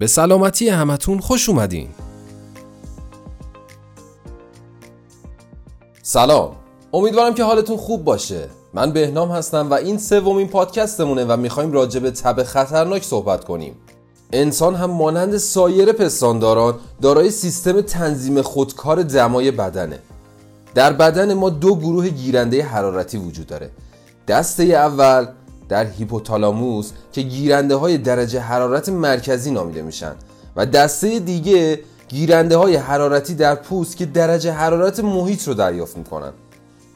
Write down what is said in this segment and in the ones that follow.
به سلامتی همتون خوش اومدین. سلام. امیدوارم که حالتون خوب باشه. من بهنام هستم و این سومین پادکستمونه و می‌خوایم راجع به تب خطرناک صحبت کنیم. انسان هم مانند سایر پستانداران دارای سیستم تنظیم خودکار دمای بدنه. در بدن ما دو گروه گیرنده حرارتی وجود داره. دسته اول در هیپوتالاموس که گیرنده های درجه حرارت مرکزی نامیده میشن و دسته دیگه گیرنده های حرارتی در پوست که درجه حرارت محیط رو دریافت می‌کنن.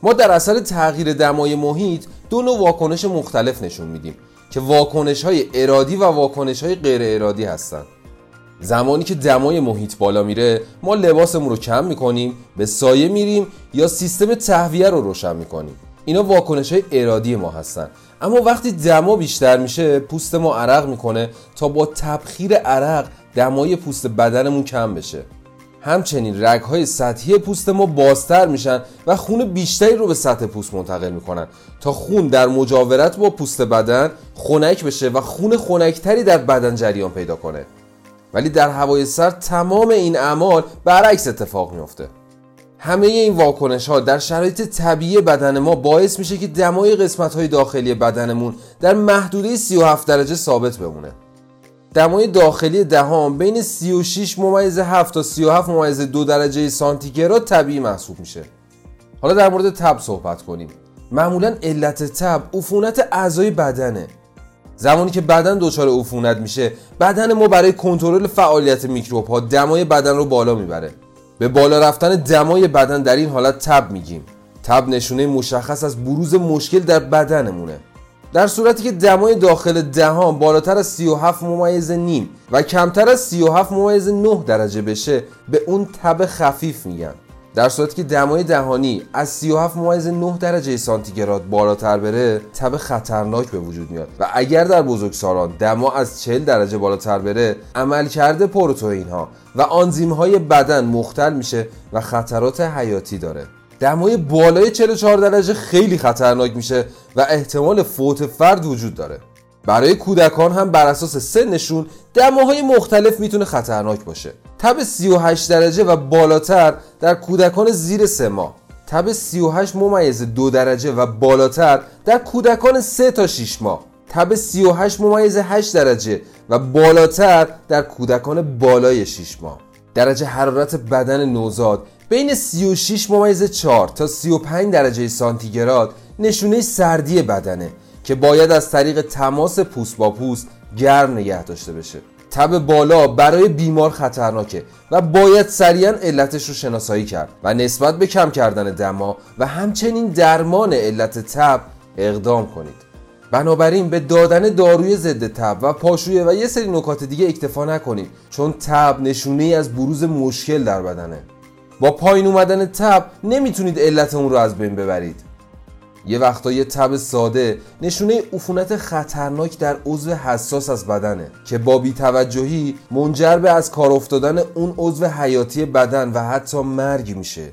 ما در اثر تغییر دمای محیط دو نوع واکنش مختلف نشون میدیم که واکنش های ارادی و واکنش های غیر ارادی هستن. زمانی که دمای محیط بالا میره ما لباسمون رو کم می‌کنیم به سایه میریم یا سیستم تهویه رو روشن می‌کنیم. اینا واکنش های ارادی ما هستن. اما وقتی دما بیشتر میشه پوست ما عرق می‌کنه تا با تبخیر عرق دمای پوست بدنمون کم بشه. همچنین رگهای سطحی پوست ما بازتر میشن و خون بیشتری رو به سطح پوست منتقل می‌کنن تا خون در مجاورت با پوست بدن خنک بشه و خون خنکتری در بدن جریان پیدا کنه. ولی در هوای سرد تمام این اعمال برعکس اتفاق میفته همه این واکنش ها در شرایط طبیعی بدن ما باعث میشه که دمای قسمت های داخلی بدنمون در محدوده 37 درجه ثابت بمونه. دمای داخلی دهان بین 36 ممیز 7 تا 37 ممیز 2 درجه سانتیگراد طبیعی محسوب میشه. حالا در مورد تب صحبت کنیم. معمولا علت تب عفونت اعضای بدنه. زمانی که بدن دچار عفونت میشه بدن ما برای کنترل فعالیت میکروب ها دمای بدن رو بالا می‌بره. به بالا رفتن دمای بدن در این حالت تب میگیم. تب نشونه مشخص از بروز مشکل در بدنمونه. در صورتی که دمای داخل دهان بالاتر از 37 ممیز نیم و کمتر از 37 ممیز 9 درجه بشه به اون تب خفیف میگن. در صورتی که دمای دهانی از 37 ممیز 9 درجه سانتیگراد بالاتر بره تب خطرناک به وجود میاد. و اگر در بزرگسالان دما از 40 درجه بالاتر بره عملکرد پروتئین ها و آنزیم های بدن مختل میشه و خطرات حیاتی داره. دمای بالای 44 درجه خیلی خطرناک میشه و احتمال فوت فرد وجود داره. برای کودکان هم بر اساس سنشون دماهای مختلف می‌تونه خطرناک باشه. تب 38 درجه و بالاتر در کودکان زیر 3 ماه. تب 38 ممیز 2 درجه و بالاتر در کودکان 3 تا 6 ماه. تب 38 ممیز 8 درجه و بالاتر در کودکان بالای 6 ماه. درجه حرارت بدن نوزاد بین 36 ممیز 4 تا 35 درجه سانتیگراد نشونه سردی بدنه که باید از طریق تماس پوست با پوست گرم نگه داشته بشه. تب بالا برای بیمار خطرناکه و باید سریعا علتش رو شناسایی کرد و نسبت به کم کردن دما و همچنین درمان علت تب اقدام کنید. بنابراین به دادن داروی ضد تب و پاشویه و یه سری نکات دیگه اکتفا نکنید چون تب نشونه ای از بروز مشکل در بدنه. با پایین اومدن تب نمی‌تونید علت اون رو از بین ببرید. یه وقتا یه تب ساده نشونه عفونت خطرناک در عضو حساس از بدنه که با بیتوجهی منجر به از کار افتادن اون عضو حیاتی بدن و حتی مرگ میشه.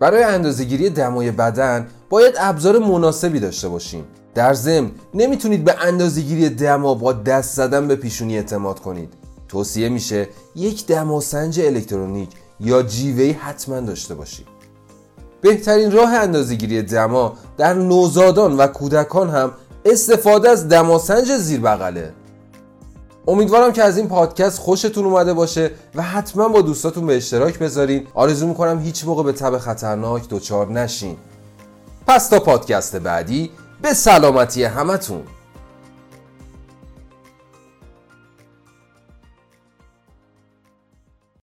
برای اندازهگیری دمای بدن باید ابزار مناسبی داشته باشیم. در ضمن نمی‌تونید به اندازهگیری دما با دست زدن به پیشونی اعتماد کنید. توصیه میشه یک دماسنج الکترونیک یا جیوهی حتما داشته باشید. بهترین راه اندازهگیری دما در نوزادان و کودکان هم استفاده از دماسنج زیر بغله امیدوارم که از این پادکست خوشتون اومده باشه و حتما با دوستاتون به اشتراک بذارین. آرزو می‌کنم هیچ موقع به تب خطرناک دچار نشین. پس تا پادکست بعدی به سلامتی همتون.